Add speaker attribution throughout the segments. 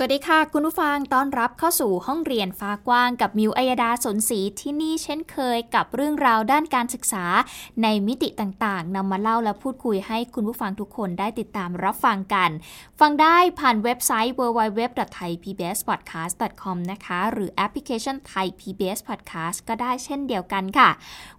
Speaker 1: สวัสดีค่ะ คุณผู้ฟังต้อนรับเข้าสู่ห้องเรียนฟ้ากว้างกับมิวอัยดาสนศรีที่นี่เช่นเคยกับเรื่องราวด้านการศึกษาในมิติต่างๆนำมาเล่าและพูดคุยให้คุณผู้ฟังทุกคนได้ติดตามรับฟังกัน ฟังได้ผ่านเว็บไซต์ www.thaipbspodcast.com นะคะหรือแอปพลิเคชัน Thai PBS Podcast ก็ได้เช่นเดียวกันค่ะ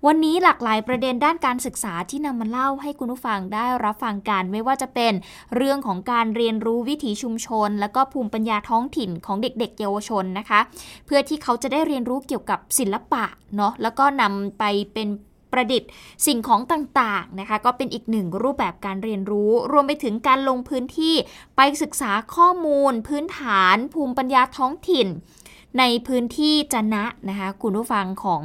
Speaker 1: วันนี้หลากหลายประเด็นด้านการศึกษาที่นำมาเล่าให้คุณผู้ฟังได้รับฟังกันไม่ว่าจะเป็นเรื่องของการเรียนรู้วิถีชุมชน และก็ภูมิปัญญาท้องถิ่นของเด็กๆ เยาวชนนะคะ เพื่อที่เขาจะได้เรียนรู้เกี่ยวกับศิลปะเนาะแล้วก็นำไปเป็นประดิษฐ์สิ่งของต่างๆนะคะ ก็เป็นอีกหนึ่งรูปแบบการเรียนรู้ รวมไปถึงการลงพื้นที่ไปศึกษาข้อมูล พื้นฐาน ภูมิปัญญาท้องถิ่น ในพื้นที่จนะนะคะคุณผู้ฟังของ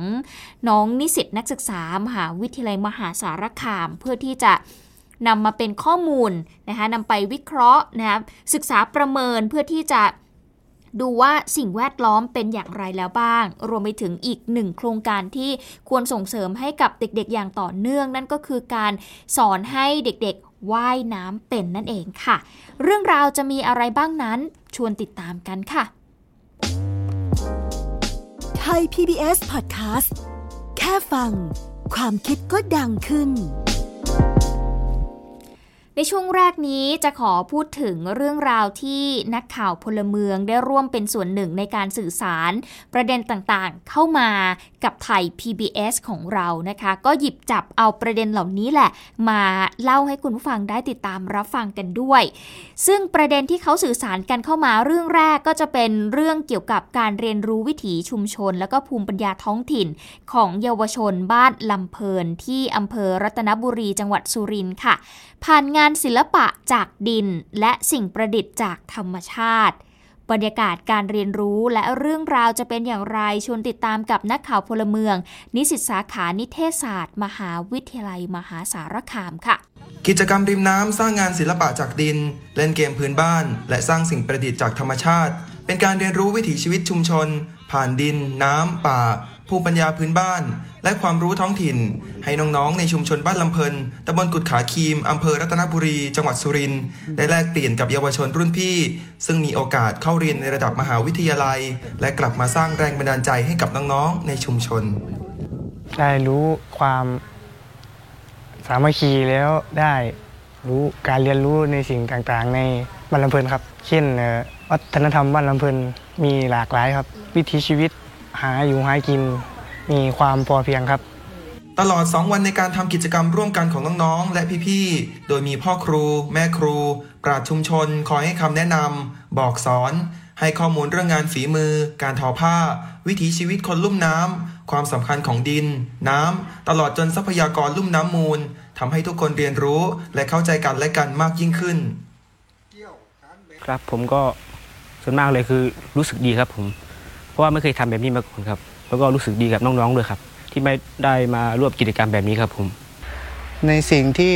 Speaker 1: น้องนิสิตนักศึกษามหาวิทยาลัยมหาสารคาม เพื่อที่จะ นำมาเป็นข้อมูลนะคะนำไปวิเคราะห์นะคะศึกษาประเมินเพื่อที่จะดูว่าสิ่งแวดล้อมเป็นอย่างไรแล้วบ้าง รวมไปถึงอีกหนึ่งโครงการที่ควรส่งเสริมให้กับเด็กๆอย่างต่อเนื่อง นั่นก็คือการสอนให้เด็กๆว่ายน้ำเป็นนั่นเองค่ะ เรื่องราวจะมีอะไรบ้างนั้นชวนติดตามกันค่ะ
Speaker 2: ไทย PBS Podcast แค่ฟัง ความคิดก็ดังขึ้น
Speaker 1: ในช่วงแรกนี้จะขอพูดถึงเรื่องราวที่นักข่าวพลเมืองได้ร่วมเป็นส่วนหนึ่งในการสื่อสาร ประเด็นต่างๆ เข้ามากับไทย PBS ของเรานะคะ ก็หยิบจับเอาประเด็นเหล่านี้แหละ มาเล่าให้คุณผู้ฟังได้ติดตามรับฟังกันด้วย ซึ่งประเด็นที่เขาสื่อสารกันเข้ามาเรื่องแรกก็จะเป็นเรื่องเกี่ยวกับการเรียนรู้วิถีชุมชน แล้วก็ภูมิปัญญาท้องถิ่นของเยาวชนบ้านลำเพลินที่อำเภอรัตนบุรีจังหวัดสุรินทร์ค่ะ ผ่านงานานศิลปะจากดิน และสิ่งประดิษฐ์จากธรรมชาติ บรรยากาศการเรียนรู้และเรื่องราวจะเป็นอย่างไรชวนติดตามกับนักข่าวพลเมือง นิสิตสาขานิเทศศาสตร์ มหาวิทยาลัยมหาสารคามค่ะ
Speaker 3: กิจกรรมริมน้ำสร้างงานศิลปะจากดิน เล่นเกมพื้นบ้าน และสร้างสิ่งประดิษฐ์จากธรรมชาติ เป็นการเรียนรู้วิถีชีวิตชุมชน ผ่านดิน น้ำป่าภูมิปัญญาพื้นบ้าน และความรู้ท้องถิ่น ให้น้องๆ ในชุมชนบ้านลำเพลินตำบลกุดขาคีมอำเภอรัตนบุรี จังหวัดสุรินทร์ได้แลกเปลี่ยนกับเยาวชนรุ่นพี่ ซึ่งมีโอกาสเข้าเรียนในระดับมหาวิทยาลัย และกลับมาสร้างแรงบันดาลใจให้กับน้องๆ ในชุมชน
Speaker 4: ได้รู้ความสามัคคีแล้วได้รู้การเรียนรู้ในสิ่งต่างๆ ในบ้านลำเพลินครับ เช่นวัฒนธรรมบ้านลำเพลินมีหลากหลายครับ วิถีชีวิตหาอยู่หากิน มีความพอเพียงครับ
Speaker 3: ตลอด 2 วันในการทำกิจกรรมร่วมกันของน้องๆ และพี่ๆ โดยมีพ่อครู แม่ครู ปราชชุมชน คอยให้คำแนะนำบอกสอน ให้ข้อมูลเรื่องงานฝีมือ การทอผ้า วิถีชีวิตคนลุ่มน้ำความสำคัญของดิน น้ำตลอดจนทรัพยากรลุ่มน้ำมูลทำให้ทุกคนเรียนรู้และเข้าใจกันและกันมากยิ่งขึ้น
Speaker 5: ครับผมก็ส่วนมากเลยคือรู้สึกดีครับผม เพราะว่าไม่เคยทำแบบนี้มาก่อนครับ แล้วก็รู้สึกดีกับน้องๆด้วยครับ ที่ไม่ได้มาร่วมกิจกรรมแบบนี้ครับผม
Speaker 4: ในสิ่งที่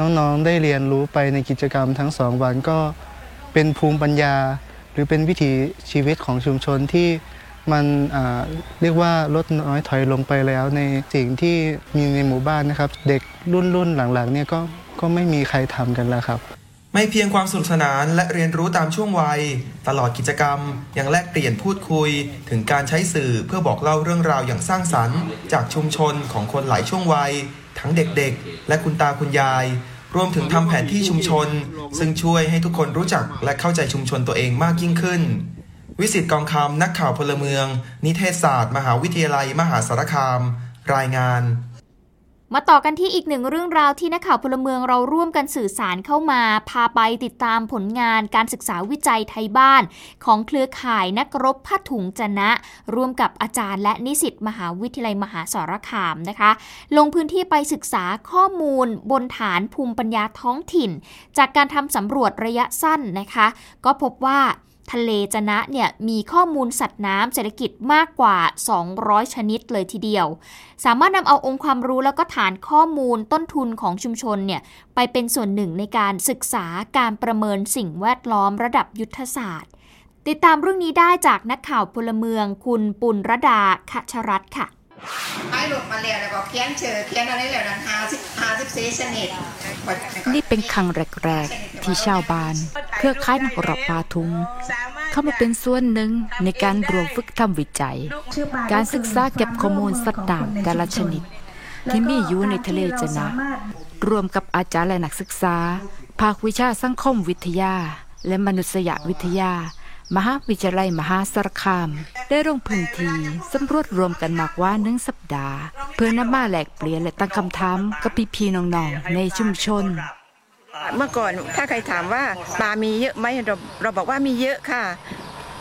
Speaker 4: น้องๆได้เรียนรู้ไปในกิจกรรมทั้งสองวันก็เป็นภูมิปัญญา หรือเป็นวิถีชีวิตของชุมชนที่มันเรียกว่าลดน้อยถอยลงไปแล้ว ในสิ่งที่มีในหมู่บ้านนะครับ เด็กรุ่นรุ่นหลังๆเนี่ยก็ก็ไม่มีใครทำกันแล้วครับ
Speaker 3: ไม่เพียงความสนุกสนานและเรียนรู้ตามช่วงวัย ตลอดกิจกรรม ยังแลกเปลี่ยนพูดคุย ถึงการใช้สื่อเพื่อบอกเล่าเรื่องราวอย่างสร้างสรรค์ จากชุมชนของคนหลายช่วงวัย ทั้งเด็กๆ และคุณตาคุณยาย รวมถึงทำแผนที่ชุมชน ซึ่งช่วยให้ทุกคนรู้จักและเข้าใจชุมชนตัวเองมากยิ่งขึ้น วิสิตกองคำนักข่าวพลเมือง นิเทศศาสตร์ มหาวิทยาลัยมหาสารคาม รายงาน
Speaker 1: มาต่อกันที่อีกหนึ่งเรื่องราวที่นักข่าวพลเมืองเราร่วมกันสื่อสารเข้ามา พาไปติดตามผลงานการศึกษาวิจัยไทยบ้าน ของเครือข่ายนักรบผ้าถุงจนะ ร่วมกับอาจารย์และนิสิตมหาวิทยาลัยมหาสารคามนะคะ ลงพื้นที่ไปศึกษาข้อมูลบนฐานภูมิปัญญาท้องถิ่น จากการทำสำรวจระยะสั้นนะคะ ก็พบว่า ทะเลจนะเนี่ยมีข้อมูลสัตว์น้ำเศรษฐกิจมากกว่า 200 ชนิดเลยทีเดียว สามารถนำเอาองค์ความรู้แล้วก็ฐานข้อมูลต้นทุนของชุมชนเนี่ยไปเป็นส่วนหนึ่งในการศึกษาการประเมินสิ่งแวดล้อมระดับยุทธศาสตร์ ติดตามเรื่องนี้ได้จากนักข่าวพลเมืองคุณปุณรดาคชรัตค่ะ
Speaker 6: ให้หลุดมาแล้วแล้วก็เขียนเชอเคียนอะไรแล้วนั้นหาสิหาสิบสี่ชนิด
Speaker 7: นี่เป็นครั้งแรกๆ ที่ชาวบ้าน เครือข่ายนักรบปาทุงเข้ามาเป็นส่วนหนึ่งในการรวมฝึกทำวิจัย การศึกษาเก็บข้อมูลสัตว์ต่างแต่ละชนิด ที่มีอยู่ในทะเลจนะ รวมกับอาจารย์และนักศึกษา ภาควิชาสังคมวิทยา และมนุษยวิทยา มหาวิทยาลัยมหาสารคาม ได้ลงพื้นที่สำรวจรวมกันมากว่าหนึ่งสัปดาห์ เพื่อนำมาแหลกเปลี่ยนและตั้งคำถามกับพี่พี่น้องๆในชุมชน
Speaker 6: เมื่อก่อนถ้าใครถามว่าปลามีเยอะไหมเราเราบอกว่ามีเยอะค่ะ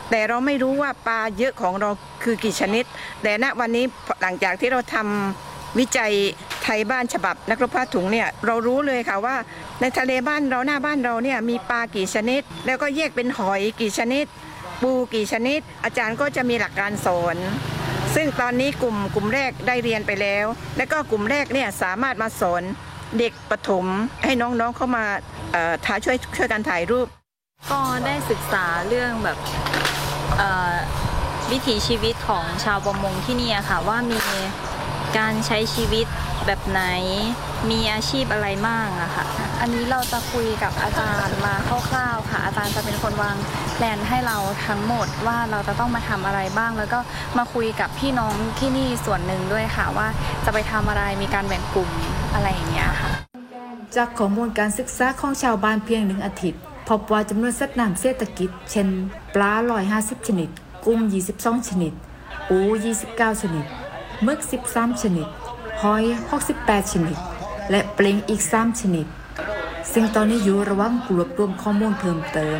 Speaker 6: แต่เราไม่รู้ว่าปลาเยอะของเราคือกี่ชนิด แต่ณวันนี้หลังจากที่เราทำวิจัย ไทยบ้านฉบับนักรบผ้าถุงเนี่ยเรารู้เลยค่ะว่า ในทะเลบ้านเราหน้าบ้านเราเนี่ยมีปลากี่ชนิด แล้วก็แยกเป็นหอยกี่ชนิด ปูกี่ชนิด อาจารย์ก็จะมีหลักการสอนซึ่งตอนนี้กลุ่มกลุ่มแรกได้เรียนไปแล้ว และก็กลุ่มแรกเนี่ยสามารถมาสอนเด็กปฐมให้น้องๆเข้ามาถ่ายช่วยช่วยกันถ่ายรูป
Speaker 8: ก็ได้ศึกษาเรื่องแบบวิถีชีวิตของชาวประมงที่นี่ค่ะว่ามีการใช้ชีวิต แบบไหน มีอาชีพอะไรบ้างอะค่ะ อันนี้เราจะคุยกับอาจารย์มาคร่าวๆค่ะ อาจารย์จะเป็นคนวางแผนให้เราทั้งหมดว่าเราจะต้องมาทำอะไรบ้าง แล้วก็มาคุยกับพี่น้องที่นี่ส่วนหนึ่งด้วยค่ะว่าจะไปทำอะไรมีการแบ่งกลุ่มอะไรอย่างเงี้ยค่ะ
Speaker 7: จากข้อมูลการศึกษาของชาวบ้านเพียงหนึ่งอาทิตย์พบว่าจำนวนสัตว์น้ำเศรษฐกิจ เช่น ปลา150ชนิด กุ้ง 22 ชนิด ปู 29 ชนิดมึก 13 ชนิด หอย 68 ชนิด และเปลงอีก 3 ชนิด ซึ่งตอนนี้อยู่ระหว่างรวบรวมข้อมูลเพิ่มเติม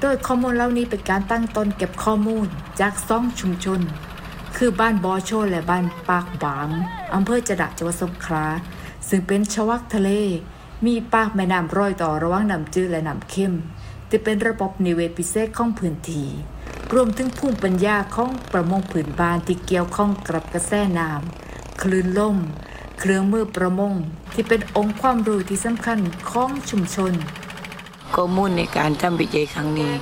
Speaker 7: โดยข้อมูลเหล่านี้เป็นการตั้งต้นเก็บข้อมูลจากสองชุมชน คือบ้านบอโชและบ้านปากบางอำเภอจดะจังหวัดสงขลาซึ่งเป็นชวักทะเล มีปากแม่น้ำรอยต่อระหว่างน้ำจืดและน้ำเข้มที่เป็นระบบนิเวศพิเศษของพื้นที่รวมถึงภูมิปัญญาของประมงผืนบ้านที่เกี่ยวข้องกับกระแสน้ำ คลื่นลม เครื่องมือประมง ที่เป็นองค์ความรู้ที่สำคัญของชุมชน
Speaker 6: ข้อมูลในการทำวิจัยครั้งนี้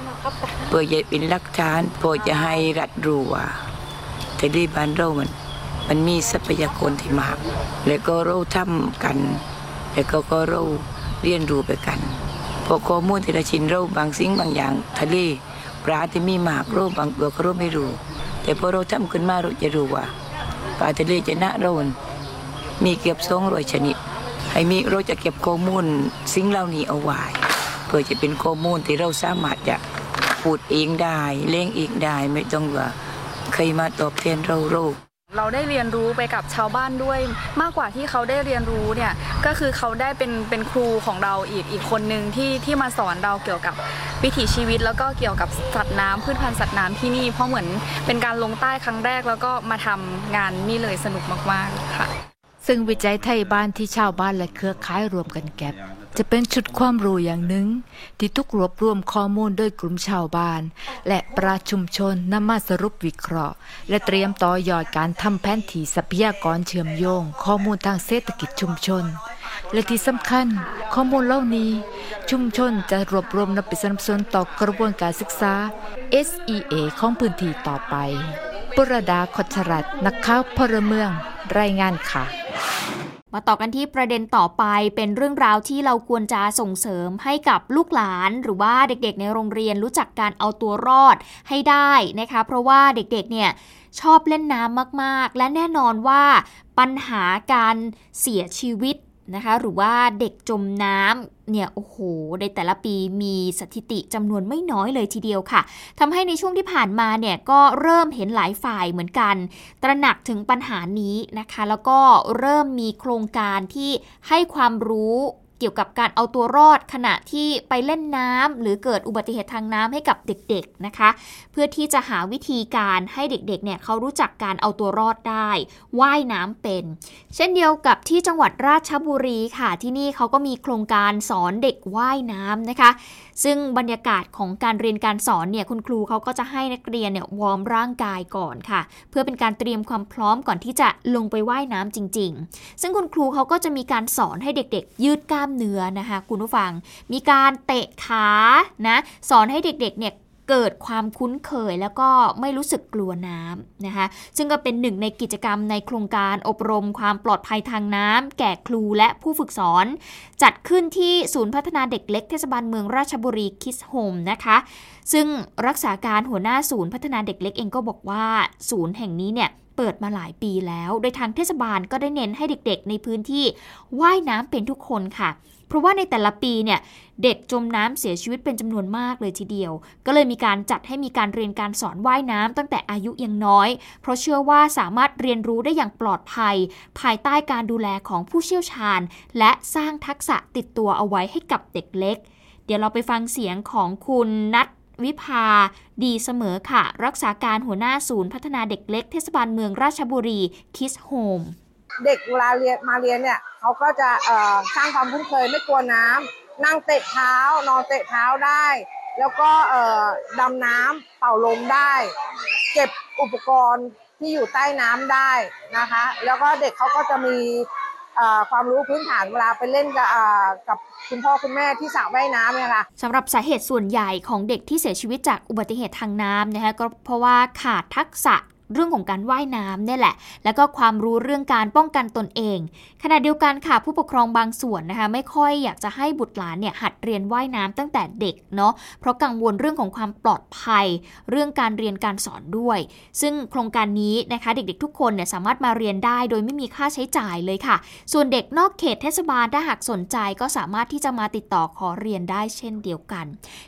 Speaker 6: เพื่อจะเป็นหลักฐานเพื่อจะให้รัฐรู้ว่าแต่ดีบ้านเรามันมันมีทรัพยากรที่มาก และก็เราทำกัน แล้วก็ก็เราเรียนรู้ไปกันพอข้อมูลที่เราชินเราบางสิ่งบางอย่าง ทะเลปลาที่มีมากเราบางตัวก็เราไม่รู้ แต่พอเราทำขึ้นมาเราจะรู้ว่า ปลาทะเลจะนะเรามีเก็บสองร้อยชนิด ให้มีเราจะเก็บข้อมูลสิ่งเหล่านี้เอาไว้เพื่อจะเป็นข้อมูลที่เราสามารถจะพูดเองได้เลี้ยงเองได้ไม่ต้องว่าเคยมาตอบแทนเราโรค
Speaker 8: เราได้เรียนรู้ไปกับชาวบ้านด้วย มากกว่าที่เขาได้เรียนรู้เนี่ยก็คือเขาได้เป็นเป็นครูของเราอีกอีกคนหนึ่งที่ที่มาสอนเราเกี่ยวกับวิถีชีวิต แล้วก็เกี่ยวกับสัตว์น้ำพืชพันธุ์สัตว์น้ำที่นี่เพราะเหมือนเป็นการลงใต้ครั้งแรกแล้วก็มาทำงานนี่เลยสนุกมากๆค่ะ
Speaker 7: ซึ่งวิจัยไทยบ้านที่ชาวบ้านและเครือข่ายรวมกันแก็บ จะเป็นชุดความรู้อย่างหนึ่ง ที่ทุกรวบรวมข้อมูลโดยกลุ่มชาวบ้าน และประชุมชนนำมาสรุปวิเคราะห์ และเตรียมต่อยอดการทำแผนที่ทรัพยากรเชื่อมโยง ข้อมูลทางเศรษฐกิจชุมชน และที่สำคัญ ข้อมูลเหล่านี้ ชุมชนจะรวบรวมนำไปสนับสนุนต่อกระบวนการศึกษา SEA ของพื้นที่ต่อไปปุรดาคชรัตนักข่าวพลเมือง รายงานค่ะ
Speaker 1: มาต่อกันที่ประเด็นต่อไปเป็นเรื่องราวที่เราควรจะส่งเสริมให้กับลูกหลาน หรือว่าเด็กๆ ในโรงเรียนรู้จักการเอาตัวรอดให้ได้นะคะ เพราะว่าเด็กๆเนี่ยชอบเล่นน้ำมากๆ และแน่นอนว่าปัญหาการเสียชีวิต นะคะหรือว่าเด็กจมน้ำเนี่ยโอ้โหในแต่ละปีมีสถิติจำนวนไม่น้อยเลยทีเดียวค่ะทำให้ในช่วงที่ผ่านมาเนี่ยก็เริ่มเห็นหลายฝ่ายเหมือนกัน ตระหนักถึงปัญหานี้นะคะ แล้วก็เริ่มมีโครงการที่ให้ความรู้ เกี่ยวกับการเอาตัวรอดขณะที่ไปเล่นน้ำหรือเกิดอุบัติเหตุทางน้ำให้กับเด็กๆนะคะ เพื่อที่จะหาวิธีการให้เด็กๆเนี่ยเขารู้จักการเอาตัวรอดได้ว่ายน้ำเป็น เช่นเดียวกับที่จังหวัดราชบุรีค่ะที่นี่เขาก็มีโครงการสอนเด็กว่ายน้ำนะคะ ซึ่งบรรยากาศของการเรียนการสอนเนี่ยคุณครูเขาก็จะให้นักเรียนเนี่ยวอร์มร่างกายก่อนค่ะ เพื่อเป็นการเตรียมความพร้อมก่อนที่จะลงไปว่ายน้ำจริง ๆ ซึ่งคุณครูเขาก็จะมีการสอนให้เด็กๆ ยืดกล้ามเนื้อนะคะคุณผู้ฟัง มีการเตะขานะสอนให้เด็กๆเนี่ย เกิดความคุ้นเคยแล้วก็ไม่รู้สึกกลัวน้ำนะคะซึ่งก็เป็นหนึ่งในกิจกรรมในโครงการอบรมความปลอดภัยทางน้ำแก่ครูและผู้ฝึกสอน จัดขึ้นที่ศูนย์พัฒนาเด็กเล็กเทศบาลเมืองราชบุรี Kids Home นะคะซึ่งรักษาการหัวหน้าศูนย์พัฒนาเด็กเล็กเองก็บอกว่าศูนย์แห่งนี้เนี่ยเปิดมาหลายปีแล้ว โดยทางเทศบาลก็ได้เน้นให้เด็กๆ ในพื้นที่ว่ายน้ำเป็นทุกคนค่ะ เพราะว่าในแต่ละปีเนี่ยเด็กจมน้ำเสียชีวิตเป็นจำนวนมากเลยทีเดียว ก็เลยมีการจัดให้มีการเรียนการสอนว่ายน้ำตั้งแต่อายุยังน้อย เพราะเชื่อว่าสามารถเรียนรู้ได้อย่างปลอดภัย ภายใต้การดูแลของผู้เชี่ยวชาญ และสร้างทักษะติดตัวเอาไว้ให้กับเด็กเล็ก เดี๋ยวเราไปฟังเสียงของคุณนัทวิภา ดีเสมอค่ะ รักษาการหัวหน้าศูนย์พัฒนาเด็กเล็กเทศบาลเมืองราชบุรี คิสโฮม
Speaker 9: เด็กเวลาเรียนมาเรียนเนี่ยเขาก็จะเอ่อสร้างความคุ้นเคยไม่กลัวน้ำนั่งเตะเท้านอนเตะเท้าได้ แล้วก็เอ่อดำน้ำเป่าลมได้ เก็บอุปกรณ์ที่อยู่ใต้น้ำได้นะคะ แล้วก็เด็กเขาก็จะมีความรู้พื้นฐานเวลาไปเล่นกับกับคุณพ่อคุณแม่ที่สระว่ายน้ำเนี่ยค่ะ
Speaker 1: สำหรับสาเหตุส่วนใหญ่ของเด็กที่เสียชีวิตจากอุบัติเหตุทางน้ำนะคะก็เพราะว่าขาดทักษะ เรื่องของการว่ายน้ำเนี่ยแหละ แล้วก็ความรู้เรื่องการป้องกันตนเอง ขณะเดียวกันค่ะผู้ปกครองบางส่วนนะคะไม่ค่อยอยากจะให้บุตรหลานเนี่ยหัดเรียนว่ายน้ำตั้งแต่เด็กเนาะเพราะกังวลเรื่องของความปลอดภัย เรื่องการเรียนการสอนด้วย ซึ่งโครงการนี้นะคะเด็กๆทุกคนเนี่ยสามารถมาเรียนได้โดยไม่มีค่าใช้จ่ายเลยค่ะ ส่วนเด็กนอกเขตเทศบาลถ้าหากสนใจก็สามารถที่จะมาติดต่อขอเรียนได้เช่นเดียวกัน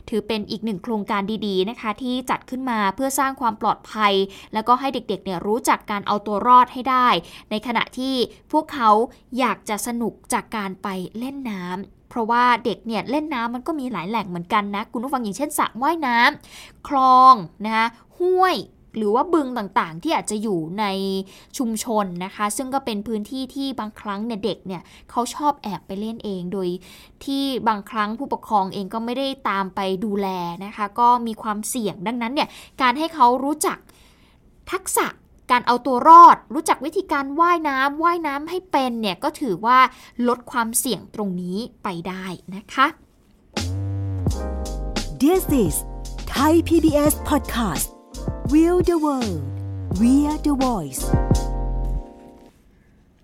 Speaker 1: ถือเป็นอีกหนึ่งโครงการดีๆนะคะที่จัดขึ้นมาเพื่อสร้างความปลอดภัย แล้วก็ให้เด็กๆเนี่ยรู้จักการเอาตัวรอดให้ได้ ในขณะที่พวกเขาอยากจะสนุกจากการไปเล่นน้ำเพราะว่าเด็กเนี่ยเล่นน้ำมันก็มีหลายแหล่งเหมือนกันนะ คุณผู้ฟังอย่างเช่นสระว่ายน้ำคลองนะคะห้วยหรือว่าบึงต่างๆ ที่อาจจะอยู่ในชุมชนนะคะ ซึ่งก็เป็นพื้นที่ที่บางครั้งเนี่ยเด็กเนี่ยเขาชอบแอบไปเล่นเอง โดยที่บางครั้งผู้ปกครองเองก็ไม่ได้ตามไปดูแลนะคะ ก็มีความเสี่ยงดังนั้นเนี่ยการให้เขารู้จัก ทักษะการเอาตัวรอด รู้จักวิธีการว่ายน้ำว่ายน้ำให้เป็นเนี่ยก็ถือว่าลดความเสี่ยงตรงนี้ไปได้นะคะ
Speaker 2: This is Thai PBS Podcast We the World We are the Voice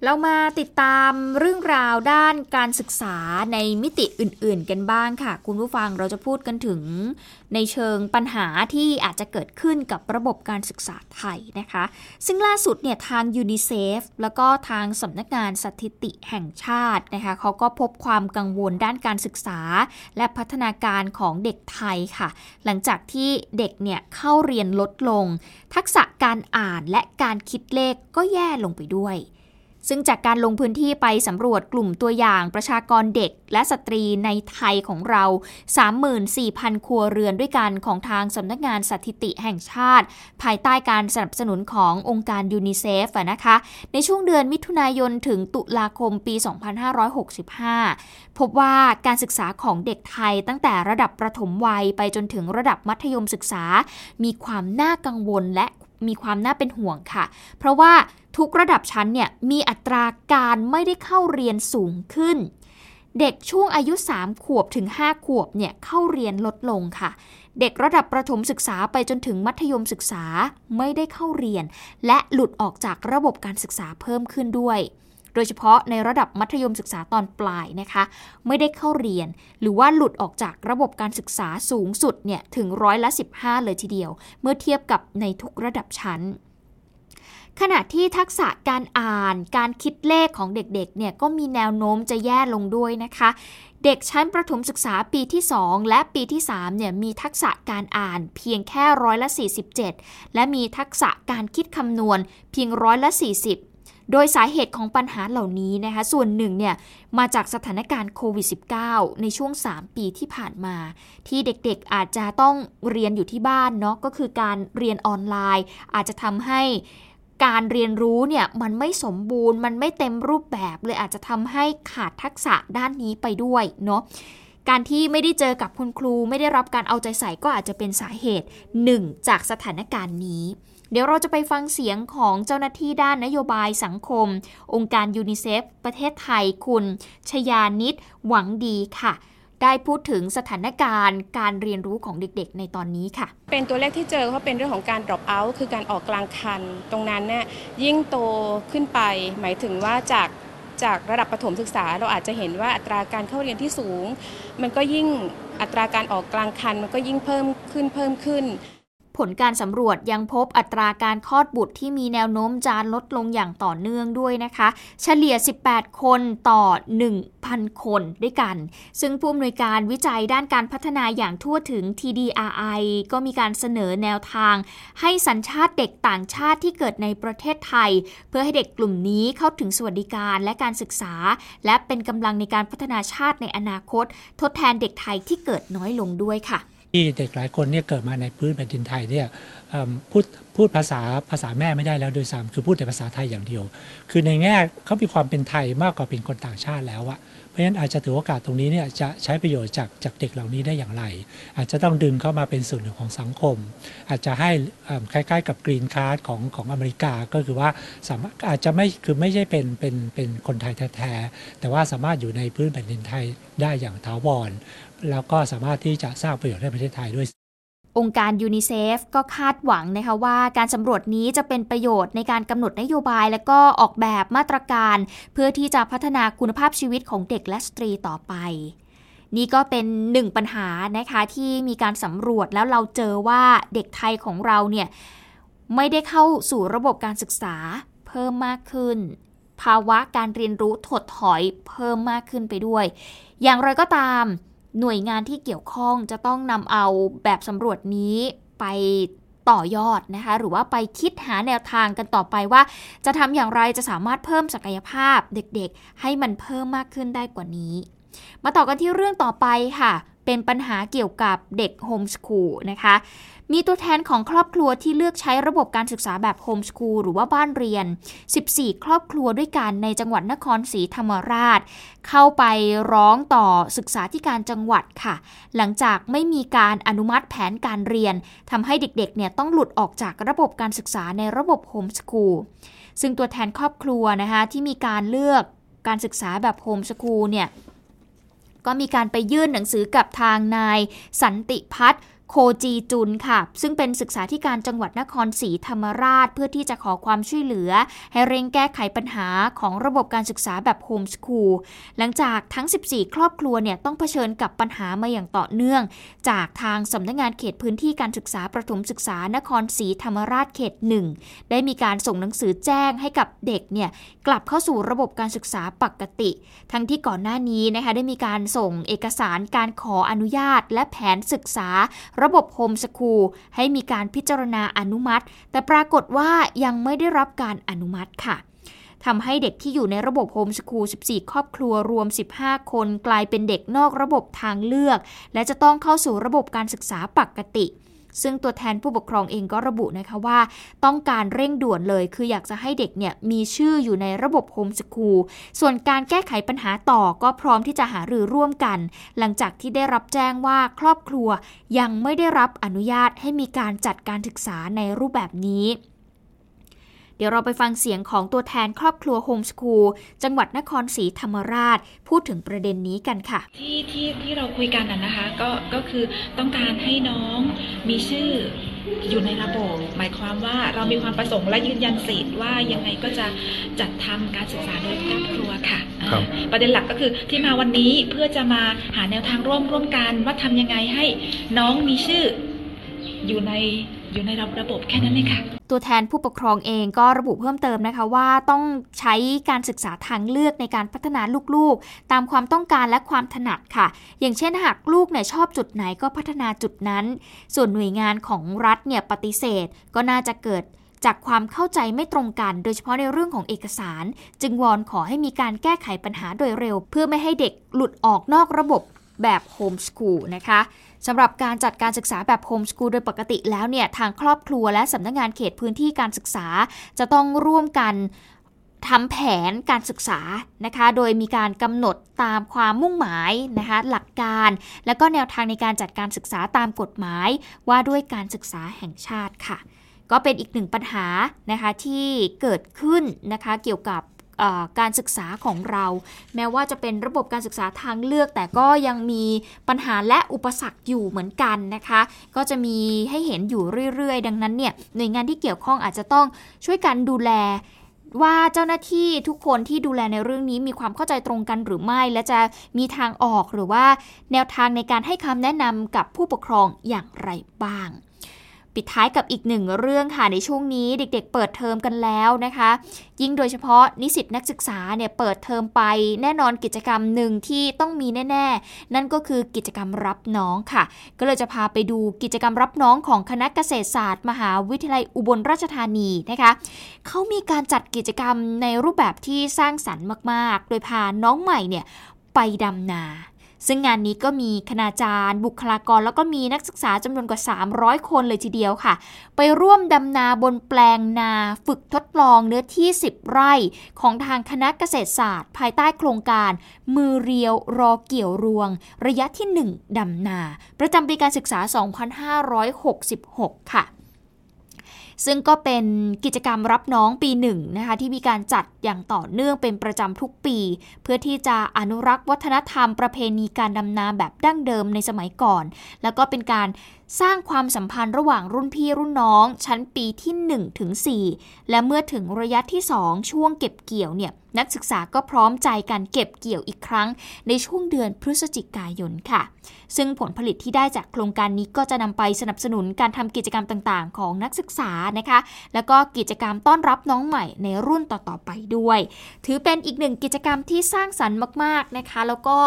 Speaker 1: เรามาติดตามเรื่องราวด้านการศึกษาในมิติอื่น ๆ กันบ้างค่ะ คุณผู้ฟังเราจะพูดกันถึงในเชิงปัญหาที่อาจจะเกิดขึ้นกับระบบการศึกษาไทยนะคะ ซึ่งล่าสุดเนี่ยทางยูนิเซฟแล้วก็ทางสำนักงานสถิติแห่งชาตินะคะเขาก็พบความกังวลด้านการศึกษา และพัฒนาการของเด็กไทยค่ะ หลังจากที่เด็กเนี่ยเข้าเรียนลดลง ทักษะการอ่านและการคิดเลขก็แย่ลงไปด้วย ซึ่งจากการลงพื้นที่ไปสำรวจกลุ่มตัวอย่างประชากรเด็กและสตรีในไทยของเรา 34,000 ครัวเรือนด้วยกันของทางสำนักงานสถิติแห่งชาติ ภายใต้การสนับสนุนขององค์การยูนิเซฟนะคะ ในช่วงเดือนมิถุนายนถึงตุลาคมปี 2565 พบว่าการศึกษาของเด็กไทยตั้งแต่ระดับประถมวัยไปจนถึงระดับมัธยมศึกษา มีความน่ากังวลและ มีความน่าเป็นห่วงค่ะ เพราะว่าทุกระดับชั้นเนี่ยมีอัตราการไม่ได้เข้าเรียนสูงขึ้น เด็กช่วงอายุ 3 ขวบถึง 5 ขวบเนี่ยเข้าเรียนลดลงค่ะ เด็กระดับประถมศึกษาไปจนถึงมัธยมศึกษาไม่ได้เข้าเรียน และหลุดออกจากระบบการศึกษาเพิ่มขึ้นด้วย โดยเฉพาะในระดับมัธยมศึกษาตอนปลายนะคะ ไม่ได้เข้าเรียน หรือว่าหลุดออกจากระบบการศึกษาสูงสุดเนี่ยถึงร้อยละ 15 เลยทีเดียว เมื่อเทียบกับในทุกระดับชั้นขณะที่ทักษะการอ่านการคิดเลขของเด็กๆเนี่ยก็มีแนวโน้มจะแย่ลงด้วยนะคะ เด็กชั้นประถมศึกษาปีที่ 2 และปีที่3เนี่ยมีทักษะการอ่านเพียงแค่ร้อยละ47 และมีทักษะการคิดคำนวณเพียงร้อยละ40 โดยสาเหตุของปัญหาเหล่านี้นะคะ ส่วนหนึ่งเนี่ยมาจากสถานการณ์โควิด -19 ในช่วง 3 ปีที่ผ่านมา ที่เด็กๆอาจจะต้องเรียนอยู่ที่บ้านเนาะก็คือการเรียนออนไลน์ อาจจะทำให้การเรียนรู้เนี่ยมันไม่สมบูรณ์ มันไม่เต็มรูปแบบเลยอาจจะทำให้ขาดทักษะด้านนี้ไปด้วยเนาะการที่ไม่ได้เจอกับคุณครูไม่ได้รับการเอาใจใส่ก็อาจจะเป็นสาเหตุหนึ่งจากสถานการณ์นี้ เดี๋ยวเราจะไปฟังเสียงของเจ้าหน้าที่ด้านนโยบายสังคม องค์การยูนิเซฟประเทศไทยคุณชยานิดหวังดีค่ะได้พูดถึงสถานการณ์การเรียนรู้ของเด็กๆ ในตอนนี้ค่ะ
Speaker 10: เป็นตัวเลขที่เจอก็เป็นเรื่องของการ drop out คือการออกกลางคัน ตรงนั้นเนี่ยยิ่งโตขึ้นไป หมายถึงว่าจากจากระดับประถมศึกษา เราอาจจะเห็นว่าอัตราการเข้าเรียนที่สูง มันก็ยิ่งอัตราการออกกลางคัน มันก็ยิ่งเพิ่มขึ้นเพิ่มขึ้น
Speaker 1: ผลการสำรวจยังพบอัตราการคลอดบุตรที่มีแนวโน้มจะลดลงอย่างต่อเนื่องด้วยนะคะ เฉลี่ย 18 คนต่อ 1,000 คนด้วยกัน ซึ่งผู้อำนวยการวิจัยด้านการพัฒนาอย่างทั่วถึง TDRI ก็มีการเสนอแนวทาง ให้สัญชาติเด็กต่างชาติที่เกิดในประเทศไทย เพื่อให้เด็กกลุ่มนี้เข้าถึงสวัสดิการและการศึกษา และเป็นกำลังในการพัฒนาชาติในอนาคต ทดแทนเด็กไทยที่เกิดน้อยลงด้วยค่ะ
Speaker 11: ที่เด็กหลายคนเนี่ยเกิดมาในพื้นแผ่นดินไทยเนี่ยพูดพูดภาษาภาษาแม่ไม่ได้แล้วโดยซ้ำคือพูดแต่ภาษาไทยอย่างเดียว คือในแง่เขามีความเป็นไทยมากกว่าเป็นคนต่างชาติแล้วอะเพราะฉะนั้นอาจจะถือโอกาสตรงนี้เนี่ยจะใช้ประโยชน์จากจากเด็กเหล่านี้ได้อย่างไร อาจจะต้องดึงเข้ามาเป็นส่วนหนึ่งของสังคม อาจจะให้คล้ายๆ กับกรีนคาร์ดของของอเมริกาก็คือว่าสามารถอาจจะไม่คือไม่ใช่เป็นเป็นเป็นคนไทยแท้ๆแต่ว่าสามารถอยู่ในพื้นแผ่นดินไทยได้อย่างถาวร แล้วก็สามารถที่จะสร้างประโยชน์ให้ประเทศไทยด้วย
Speaker 1: องค์การยูนิเซฟก็คาดหวังนะคะว่าการสำรวจนี้จะเป็นประโยชน์ในการกำหนดนโยบาย และก็ออกแบบมาตรการ เพื่อที่จะพัฒนาคุณภาพชีวิตของเด็กและสตรีต่อไปนี่ก็เป็นหนึ่งปัญหานะคะที่มีการสำรวจแล้วเราเจอว่าเด็กไทยของเราเนี่ยไม่ได้เข้าสู่ระบบการศึกษาเพิ่มมากขึ้น ภาวะการเรียนรู้ถดถอยเพิ่มมากขึ้นไปด้วย อย่างไรก็ตาม หน่วยงานที่เกี่ยวข้องจะต้องนำเอาแบบสำรวจนี้ไปต่อยอดนะคะ หรือว่าไปคิดหาแนวทางกันต่อไปว่า จะทำอย่างไรจะสามารถเพิ่มศักยภาพเด็กๆ ให้มันเพิ่มมากขึ้นได้กว่านี้ มาต่อกันที่เรื่องต่อไปค่ะ เป็นปัญหาเกี่ยวกับเด็กโฮมสคูลนะคะ มีตัวแทนของครอบครัวที่เลือกใช้ระบบการศึกษาแบบโฮมสคูลหรือว่าบ้านเรียน 14 ครอบครัวด้วยกันในจังหวัดนครศรีธรรมราช เข้าไปร้องต่อศึกษาธิการจังหวัดค่ะ หลังจากไม่มีการอนุมัติแผนการเรียนทำให้เด็กๆเนี่ยต้องหลุดออกจากระบบการศึกษาในระบบโฮมสคูลซึ่งตัวแทนครอบครัวนะคะที่มีการเลือกการศึกษาแบบโฮมสคูลเนี่ย ก็มีการไปยื่นหนังสือกับทางนายสันติพัฒน์ โคจีจุนค่ะ ซึ่งเป็นศึกษาธิการจังหวัดนครศรีธรรมราช เพื่อที่จะขอความช่วยเหลือ ให้เร่งแก้ไขปัญหาของระบบการศึกษาแบบโฮมสคูลหลังจากทั้ง 14 ครอบครัวเนี่ยต้องเผชิญกับปัญหามาอย่างต่อเนื่อง จากทางสำนักงงานเขตพื้นที่การศึกษาประถมศึกษานครศรีธรรมราชเขตหนึ่งได้มีการส่งหนังสือแจ้งให้กับเด็กเนี่ยกลับเข้าสู่ระบบการศึกษาปกติ ทั้งที่ก่อนหน้านี้นะคะได้มีการส่งเอกสารการขออนุญาต และแผนศึกษาระบบโฮมสคูลให้มีการพิจารณาอนุมัติ แต่ปรากฏว่ายังไม่ได้รับการอนุมัติค่ะทำให้เด็กที่อยู่ในระบบโฮมสคูล 14 ครอบครัวรวม 15 คน กลายเป็นเด็กนอกระบบทางเลือก และจะต้องเข้าสู่ระบบการศึกษาปกติ ซึ่งตัวแทนผู้ปกครองเองก็ระบุนะคะว่า ต้องการเร่งด่วนเลย คืออยากจะให้เด็กเนี่ยมีชื่ออยู่ในระบบโฮมสคูลส่วนการแก้ไขปัญหาต่อก็พร้อมที่จะหารือร่วมกัน หลังจากที่ได้รับแจ้งว่าครอบครัวยังไม่ได้รับอนุญาตให้มีการจัดการศึกษาในรูปแบบนี้ เดี๋ยวเราไปฟังเสียงของตัวแทนครอบครัวโฮมสคูลจังหวัดนครศรีธรรมราช พูดถึงประเด็นนี้กันค่ะ
Speaker 12: ที่ที่ที่เราคุยกันนะคะก็ก็คือต้องการให้น้องมีชื่ออยู่ในระบบหมายความว่าเรามีความประสงค์และยืนยันสิทธิ์ว่ายังไงก็จะจัดทำการศึกษาโดยครอบครัวค่ะ ประเด็นหลักก็คือที่มาวันนี้เพื่อจะมาหาแนวทางร่วมร่วมกันว่าทำยังไงให้น้องมีชื่ออยู่ใน อยู่ในระบบแค่นั้นเองค่ะ
Speaker 1: ตัวแทนผู้ปกครองเองก็ระบุเพิ่มเติมนะคะว่าต้องใช้การศึกษาทางเลือกในการพัฒนาลูกๆ ตามความต้องการและความถนัดค่ะ อย่างเช่นหากลูกเนี่ยชอบจุดไหนก็พัฒนาจุดนั้น ส่วนหน่วยงานของรัฐเนี่ยปฏิเสธก็น่าจะเกิดจากความเข้าใจไม่ตรงกัน โดยเฉพาะในเรื่องของเอกสาร จึงวอนขอให้มีการแก้ไขปัญหาโดยเร็ว เพื่อไม่ให้เด็กหลุดออกนอกระบบแบบโฮมสคูลนะคะ สำหรับการจัดการศึกษาแบบโฮมสคูลโดยปกติแล้วเนี่ยทางครอบครัวและสำนักงงานเขตพื้นที่การศึกษา จะต้องร่วมกันทำแผนการศึกษานะคะ โดยมีการกำหนดตามความมุ่งหมายนะคะ หลักการ และก็แนวทางในการจัดการศึกษาตามกฎหมาย ว่าด้วยการศึกษาแห่งชาติค่ะ ก็เป็นอีกหนึ่งปัญหานะคะที่เกิดขึ้นนะคะเกี่ยวกับ การศึกษาของเรา แม้ว่าจะเป็นระบบการศึกษาทางเลือก แต่ก็ยังมีปัญหาและอุปสรรคอยู่เหมือนกันนะคะ ก็จะมีให้เห็นอยู่เรื่อยๆ ดังนั้นเนี่ยหน่วยงานที่เกี่ยวข้องอาจจะต้องช่วยกันดูแลว่าเจ้าหน้าที่ทุกคนที่ดูแลในเรื่องนี้มีความเข้าใจตรงกันหรือไม่ และจะมีทางออกหรือว่าแนวทางในการให้คำแนะนำกับผู้ปกครองอย่างไรบ้าง ปิดท้ายกับอีกหนึ่งเรื่องค่ะในช่วงนี้เด็กๆ เปิดเทอมกันแล้วนะคะ ยิ่งโดยเฉพาะนิสิตนักศึกษาเนี่ยเปิดเทอมไปแน่นอนกิจกรรมหนึ่งที่ต้องมีแน่ ๆ นั่นก็คือกิจกรรมรับน้องค่ะ ก็เลยจะพาไปดูกิจกรรมรับน้องของคณะเกษตรศาสตร์ มหาวิทยาลัยอุบลราชธานีนะคะเขามีการจัดกิจกรรมในรูปแบบที่สร้างสรรค์มาก ๆ โดยพาน้องใหม่เนี่ยไปดำนา ซึ่งงานนี้ก็มีคณาจารย์ บุคลากร แล้วก็มีนักศึกษาจำนวนกว่า 300 คนเลยทีเดียวค่ะ ไปร่วมดำนาบนแปลงนาฝึกทดลองเนื้อที่ 10 ไร่ ของทางคณะเกษตรศาสตร์ ภายใต้โครงการ มือเรียวรอเกี่ยวรวง ระยะที่ 1ดำนา ประจำปีการศึกษา 2566 ค่ะ ซึ่งก็เป็นกิจกรรมรับน้องปีหนึ่งนะคะที่มีการจัดอย่างต่อเนื่องเป็นประจำทุกปี เพื่อที่จะอนุรักษ์วัฒนธรรมประเพณีการดำนาแบบดั้งเดิมในสมัยก่อน แล้วก็เป็นการ สร้างความสัมพันธ์ระหว่างรุ่นพี่รุ่นน้อง ชั้นปีที่1ถึง4และเมื่อถึงระยะที่ 2 ช่วงเก็บเกี่ยวเนี่ยนักศึกษาก็พร้อมใจกันเก็บเกี่ยวอีกครั้ง ในช่วงเดือนพฤศจิกายนค่ะ ซึ่งผลผลิตที่ได้จากโครงการนี้ก็จะนำไปสนับสนุนการทำกิจกรรมต่างๆ ของนักศึกษานะคะ แล้วก็กิจกรรมต้อนรับน้องใหม่ในรุ่นต่อๆไปด้วย ถือเป็นอีกหนึ่งกิจกรรมที่สร้างสรรค์มาก ๆนะคะ แล้วก็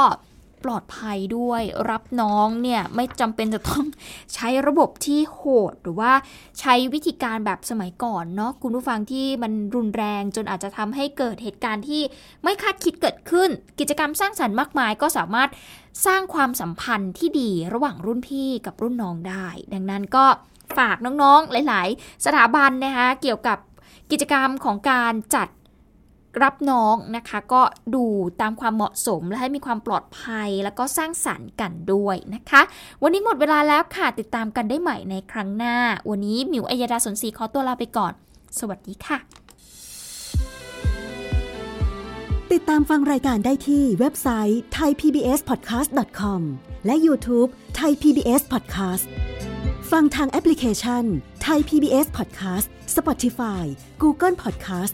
Speaker 1: ปลอดภัยด้วย รับน้องเนี่ยไม่จำเป็นจะต้องใช้ระบบที่โหด หรือว่าใช้วิธีการแบบสมัยก่อนเนาะคุณผู้ฟังที่มันรุนแรงจนอาจจะทำให้เกิดเหตุการณ์ที่ไม่คาดคิดเกิดขึ้น กิจกรรมสร้างสรรค์มากมายก็สามารถสร้างความสัมพันธ์ที่ดีระหว่างรุ่นพี่กับรุ่นน้องได้ ดังนั้นก็ฝากน้องๆ หลาย ๆ สถาบันนะคะเกี่ยวกับกิจกรรมของการจัด รับน้องนะคะก็ดูตามความเหมาะสมและให้มีความปลอดภัยแล้วก็สร้างสรรค์กันด้วยนะคะ วันนี้หมดเวลาแล้วค่ะติดตามกันได้ใหม่ในครั้งหน้า วันนี้มิวอัยดาสนศรีขอตัวลาไปก่อน สวัสดีค่ะ
Speaker 2: ติดตามฟังรายการได้ที่เว็บไซต์ thaipbspodcast.com และ YouTube Thai PBS Podcast ฟังทางแอปพลิเคชัน Thai PBS Podcast Spotify Google Podcast